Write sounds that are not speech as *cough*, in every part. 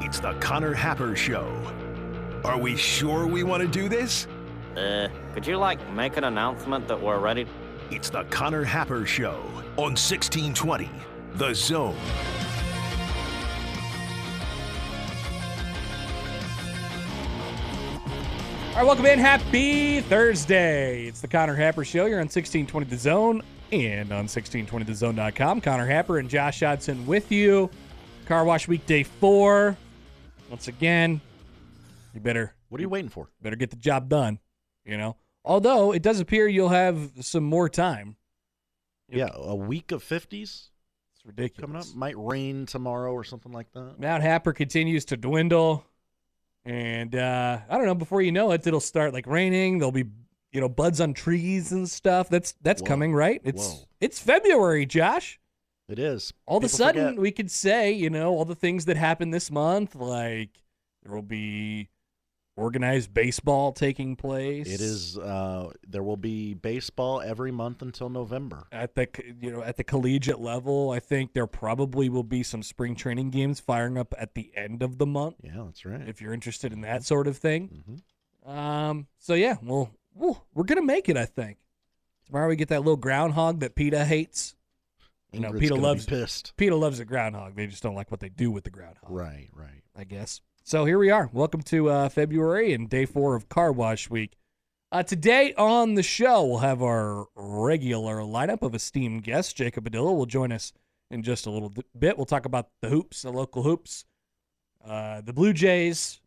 It's the Connor Happer Show. Are we sure we want to do this? Uh, could you, like, make an announcement that we're ready? It's the Connor Happer Show on 1620, The Zone. All right, welcome in. Happy Thursday. It's the Connor Happer Show. You're on 1620 The Zone and on 1620thezone.com. Connor Happer and Josh Hodson with you. Car Wash Week Day 4. Once again, you better What are you waiting for? better get the job done, you know. Although it does appear you'll have some more time. Yeah, a week of 50s It's ridiculous. coming up. Might rain tomorrow or something like that. Mount Happer continues to dwindle. And uh, I don't know, before you know it, it'll start like raining. There'll be, you know, buds on trees and stuff. That's that's Whoa. coming, right? It's Whoa. it's February, Josh. It is. All of a sudden forget. we could say, you know, all the things that happen this month, like there will be organized baseball taking place. It is. Uh, there will be baseball every month until November. at the you know at the collegiate level. I think there probably will be some spring training games firing up at the end of the month Yeah, that's right. if you're interested in that sort of thing. hmm Um, so yeah, well, we'll we're gonna make it. I think tomorrow we get that little groundhog that PETA hates. You know, Ingrid's PETA gonna be loves- pissed. PETA loves the groundhog. They just don't like what they do with the groundhog. Right, right. I guess. So here we are. Welcome to uh, February and day four of Car Wash Week. Uh, today on the show, we'll have our regular lineup of esteemed guests. Jacob Padilla will join us in just a little bit. We'll talk about the hoops, the local hoops, uh, the Blue Jays,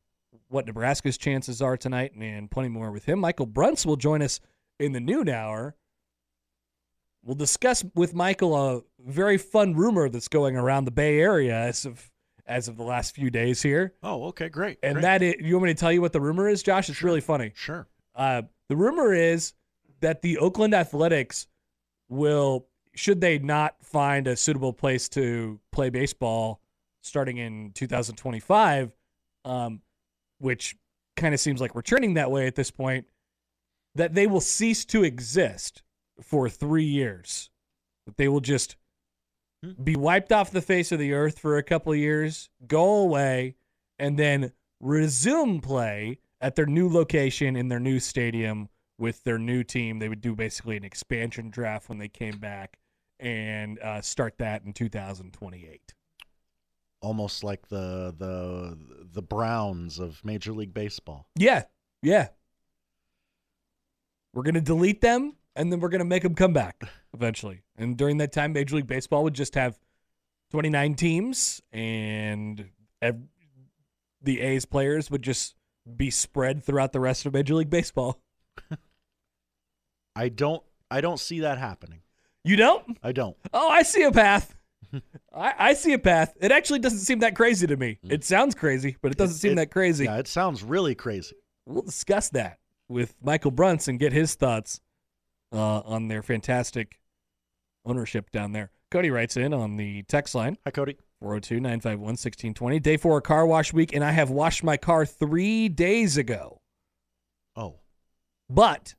what Nebraska's chances are tonight, and plenty more with him. Michael Brunts will join us in the noon hour. We'll discuss with Michael a very fun rumor that's going around the Bay Area as of as of the last few days here. Oh, okay, great. And great. that is, you want me to tell you what the rumor is, Josh? It's really funny. Sure. Uh, the rumor is that the Oakland Athletics will, should they not find a suitable place to play baseball starting in 2025, um, which kind of seems like we're trending that way at this point, that they will cease to exist for three years. That they will just Hmm. be wiped off the face of the earth for a couple of years, go away, and then resume play at their new location in their new stadium with their new team. They would do basically an expansion draft when they came back and uh, start that in 2028. Almost like the the the Browns of Major League Baseball. Yeah, yeah. We're gonna delete them, and then we're gonna make them come back eventually. And during that time, Major League Baseball would just have 29 teams, and ev- the A's players would just be spread throughout the rest of Major League Baseball. I don't I don't see that happening. You don't? I don't. Oh, I see a path. *laughs* I, I see a path. It actually doesn't seem that crazy to me. Hmm. It sounds crazy, but it doesn't It- seem it- that crazy. Yeah, it sounds really crazy. We'll discuss that with Michael Brunts and get his thoughts uh, on their fantastic ownership down there. Cody writes in on the text line Hi, Cody. 402 951 1620. Day four car wash week, and I have washed my car three days ago. Oh, But,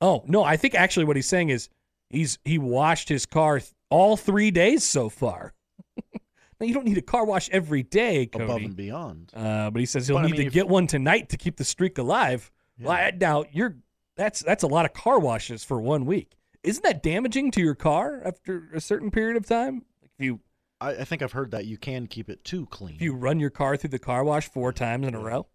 oh, no, I think actually what he's saying is he's he washed his car th- all three days so far. *laughs* now, you don't need a car wash every day, Cody. above and beyond. Uh, but he says he'll But, I need mean, to if- get one tonight to keep the streak alive. Well, I- now you're that's that's a lot of car washes for one week. Isn't that damaging to your car after a certain period of time? If you I, I think I've heard that you can keep it too clean. if you run your car through the car wash four times in a row,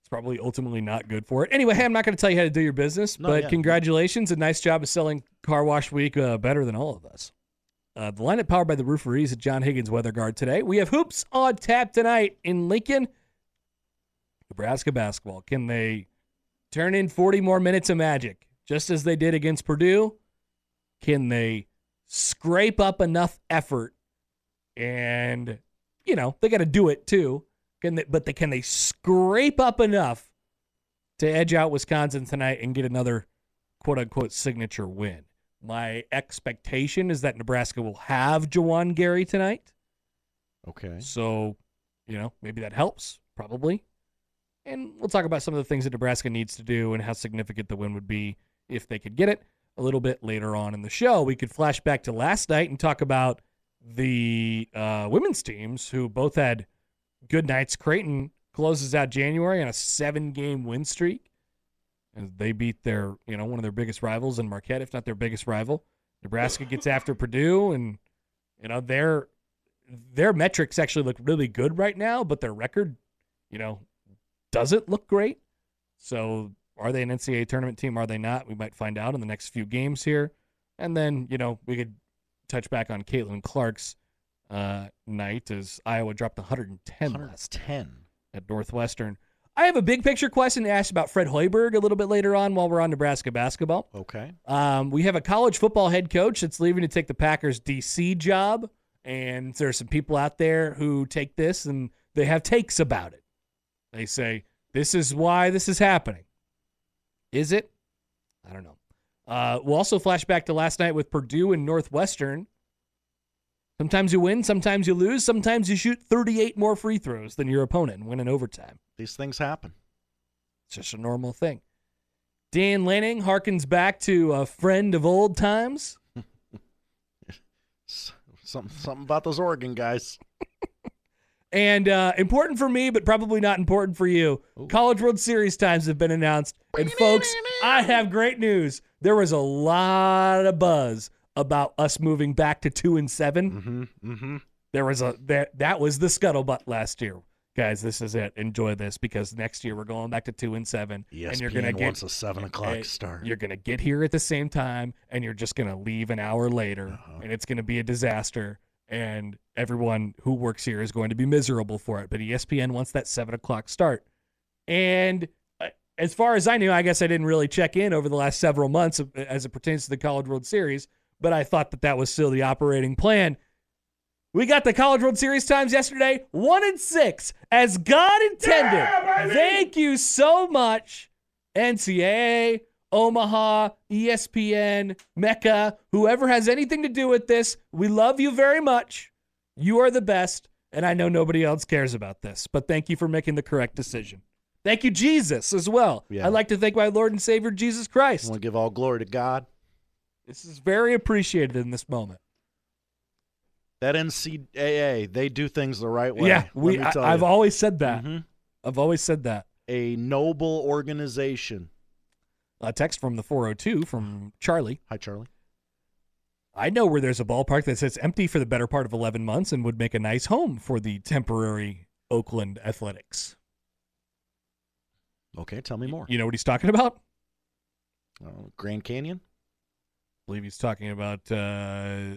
it's probably ultimately not good for it. Anyway, hey, I'm not going to tell you how to do your business, No, but yeah. congratulations, a nice job of selling Car Wash Week uh, better than all of us. Uh, the lineup powered by the Rooferees at John Higgins Weather Guard today. We have hoops on tap tonight in Lincoln. Nebraska basketball. Can they turn in 40 more minutes of magic, just as they did against Purdue? Can they scrape up enough effort and you know they got to do it too. Can they, but they can they scrape up enough to edge out Wisconsin tonight and get another quote unquote signature win? My expectation is that Nebraska will have Juwan Gary tonight. okay. So, you know, maybe that helps, probably. And we'll talk about some of the things that Nebraska needs to do and how significant the win would be if they could get it a little bit later on in the show. We could flash back to last night and talk about the uh, women's teams, who both had good nights. Creighton closes out January on a seven-game win streak, and they beat their, you know, one of their biggest rivals in Marquette, if not their biggest rival. Nebraska gets after Purdue, and you know their their metrics actually look really good right now, but their record, you know, doesn't look great. So, are they an NCAA tournament team? Are they not? We might find out in the next few games here. And then, you know, we could touch back on Caitlin Clark's uh, night as Iowa dropped 110 last 110. at Northwestern. I have a big picture question to ask about Fred Hoiberg a little bit later on while we're on Nebraska basketball. Okay. Um, we have a college football head coach that's leaving to take the Packers DC job, and there are some people out there who take this and they have takes about it. They say this is why this is happening. Is it? I don't know. Uh, we'll also flash back to last night with Purdue and Northwestern. Sometimes you win, sometimes you lose, sometimes you shoot 38 more free throws than your opponent and win in overtime. These things happen. It's just a normal thing. Dan Lanning harkens back to a friend of old times. *laughs* Something, something about those Oregon guys. And uh, important for me, but probably not important for you. College World Series times have been announced. And folks, I have great news. There was a lot of buzz about us moving back to two and 7 Mm-hmm. Mm-hmm. There was a that that was the scuttlebutt last year. Guys, this is it. Enjoy this because next year we're going back to two and seven, ESPN and you're gonna get wants a seven o'clock Hey, start. You're gonna get here at the same time, and you're just gonna leave an hour later, Uh-huh. and it's gonna be a disaster. And everyone who works here is going to be miserable for it. But ESPN wants that seven o'clock start. And uh, as far as I knew, I guess I didn't really check in over the last several months as it pertains to the College World Series. But I thought that that was still the operating plan. We got the College World Series times yesterday, one and six, as God intended. Thank you so much, NCAA, Omaha, ESPN, MECA, whoever has anything to do with this. We love you very much. You are the best, and I know nobody else cares about this, but thank you for making the correct decision. Thank you, Jesus, as well. Yeah. I'd like to thank my Lord and Savior, Jesus Christ. I want to give all glory to God. This is very appreciated in this moment. That NCAA, they do things the right way. yeah, we. I, I've always said that. Mhm. I've always said that. a noble organization. A text from the 402 from Charlie. Hi, Charlie. I know where there's a ballpark that sits empty for the better part of 11 months and would make a nice home for the temporary Oakland Athletics. Okay, tell me more. You know what he's talking about? Uh, Grand Canyon. I believe he's talking about uh,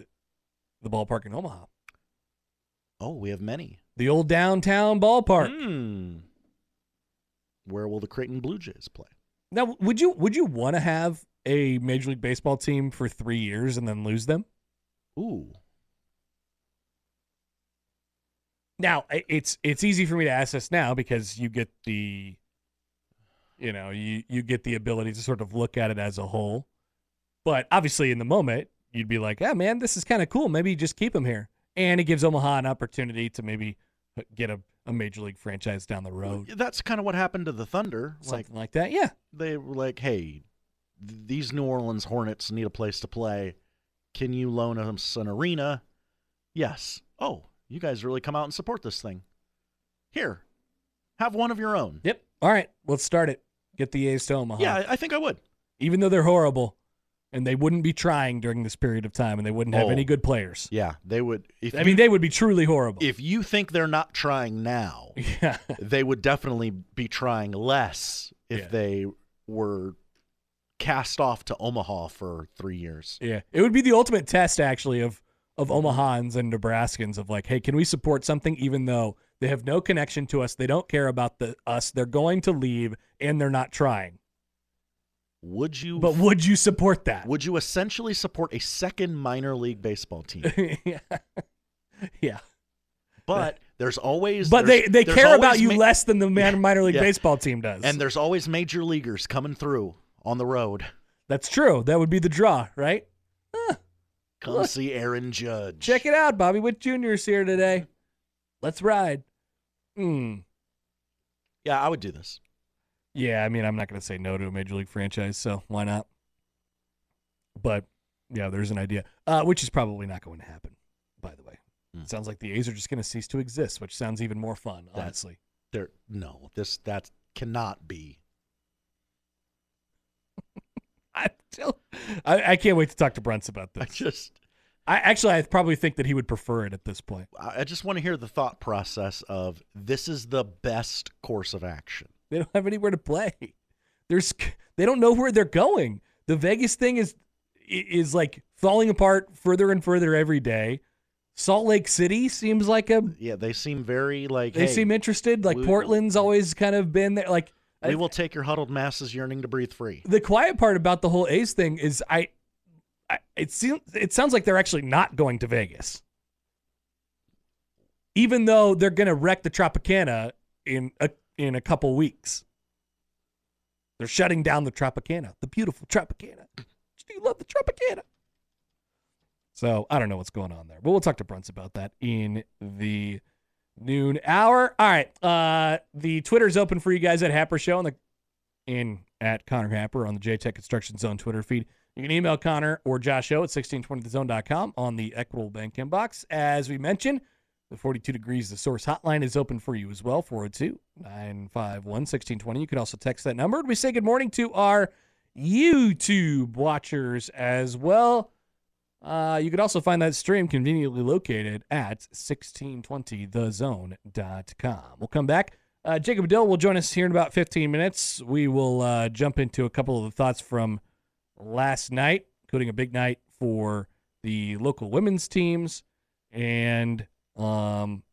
the ballpark in Omaha, Oh, we have many. the old downtown ballpark. Hmm. Where will the Creighton Blue Jays play? Now, would you would you want to have a Major League Baseball team for three years and then lose them? Ooh. Now it's it's easy for me to ask this now because you get the, you know, you you get the ability to sort of look at it as a whole, but obviously in the moment you'd be like, yeah, man, this is kind of cool. Maybe just keep him here, and it gives Omaha an opportunity to maybe get a, a major league franchise down the road, That's kind of what happened to the Thunder. Like something like that. Yeah, they were like, "Hey, th- these New Orleans Hornets need a place to play. Can you loan us an arena?" Yes. Oh, you guys really come out and support this thing. Here, have one of your own. yep. All right, let's start it. Get the A's to Omaha. Yeah, I think I would. even though they're horrible, and they wouldn't be trying during this period of time, and they wouldn't have Oh. any good players. Yeah, they would. If I you, mean, they would be truly horrible. if you think they're not trying now, *laughs* yeah. they would definitely be trying less if Yeah. they were cast off to Omaha for three years. Yeah, it would be the ultimate test, actually, of of Omahans and Nebraskans of like, hey, can we support something even though they have no connection to us, they don't care about the us, they're going to leave, and they're not trying. Would you? But would you support that? would you essentially support a second minor league baseball team? *laughs* yeah, yeah. But there's always But they there's- they there's care about you ma- less than the man, minor league Yeah. baseball team does. and there's always major leaguers coming through on the road. that's true. That would be the draw, right? Come Look. see Aaron Judge. Check it out, Bobby Witt Jr. is here today. Let's ride. Hmm. Yeah, I would do this. Yeah, I mean, I'm not going to say no to a major league franchise, so why not? But yeah, there's an idea, uh, which is probably not going to happen. By the way, It sounds like the A's are just going to cease to exist, which sounds even more fun, That- honestly. There, no, this that cannot be. *laughs* I, still- I, I can't wait to talk to Brents about this. I just, I actually, I probably think that he would prefer it at this point. I just want to hear the thought process of this is the best course of action. They don't have anywhere to play. There's, they don't know where they're going. The Vegas thing is is like falling apart further and further every day. Salt Lake City seems like a Yeah, they seem very like they hey, seem interested. Like we- Portland's always kind of been there. Like we will take your huddled masses yearning to breathe free. the quiet part about the whole A's thing is I, I it seems it sounds like they're actually not going to Vegas, even though they're going to wreck the Tropicana in a in a couple weeks. They're shutting down the Tropicana, the beautiful Tropicana. Do you love the Tropicana? So I don't know what's going on there, but we'll talk to Brunts about that in the noon hour. All right, uh, the Twitter's open for you guys at Happer Show on the in at Connor Happer on the JTech Construction Zone Twitter feed. You can email Connor or Josh O at 1620thezone.com on the Equitable Bank inbox. As we mentioned, the 42 degrees the source hotline is open for you as well 402 951 1620. You can also text that number. We say good morning to our YouTube watchers as well. Uh, you can also find that stream conveniently located at 1620thezone.com. We'll come back. Uh, Jacob Dill will join us here in about 15 minutes. We will uh, jump into a couple of the thoughts from last night, including a big night for the local women's teams and um,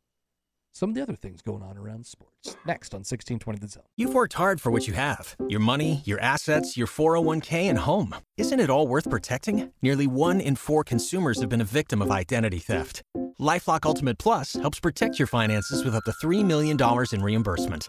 some of the other things going on around sports. Next on 1620 The Zone. You've worked hard for what you have your money, your assets, your 401k, and home. Isn't it all worth protecting? Nearly one in four consumers have been a victim of identity theft. Lifelock Ultimate Plus helps protect your finances with up to $3 million in reimbursement.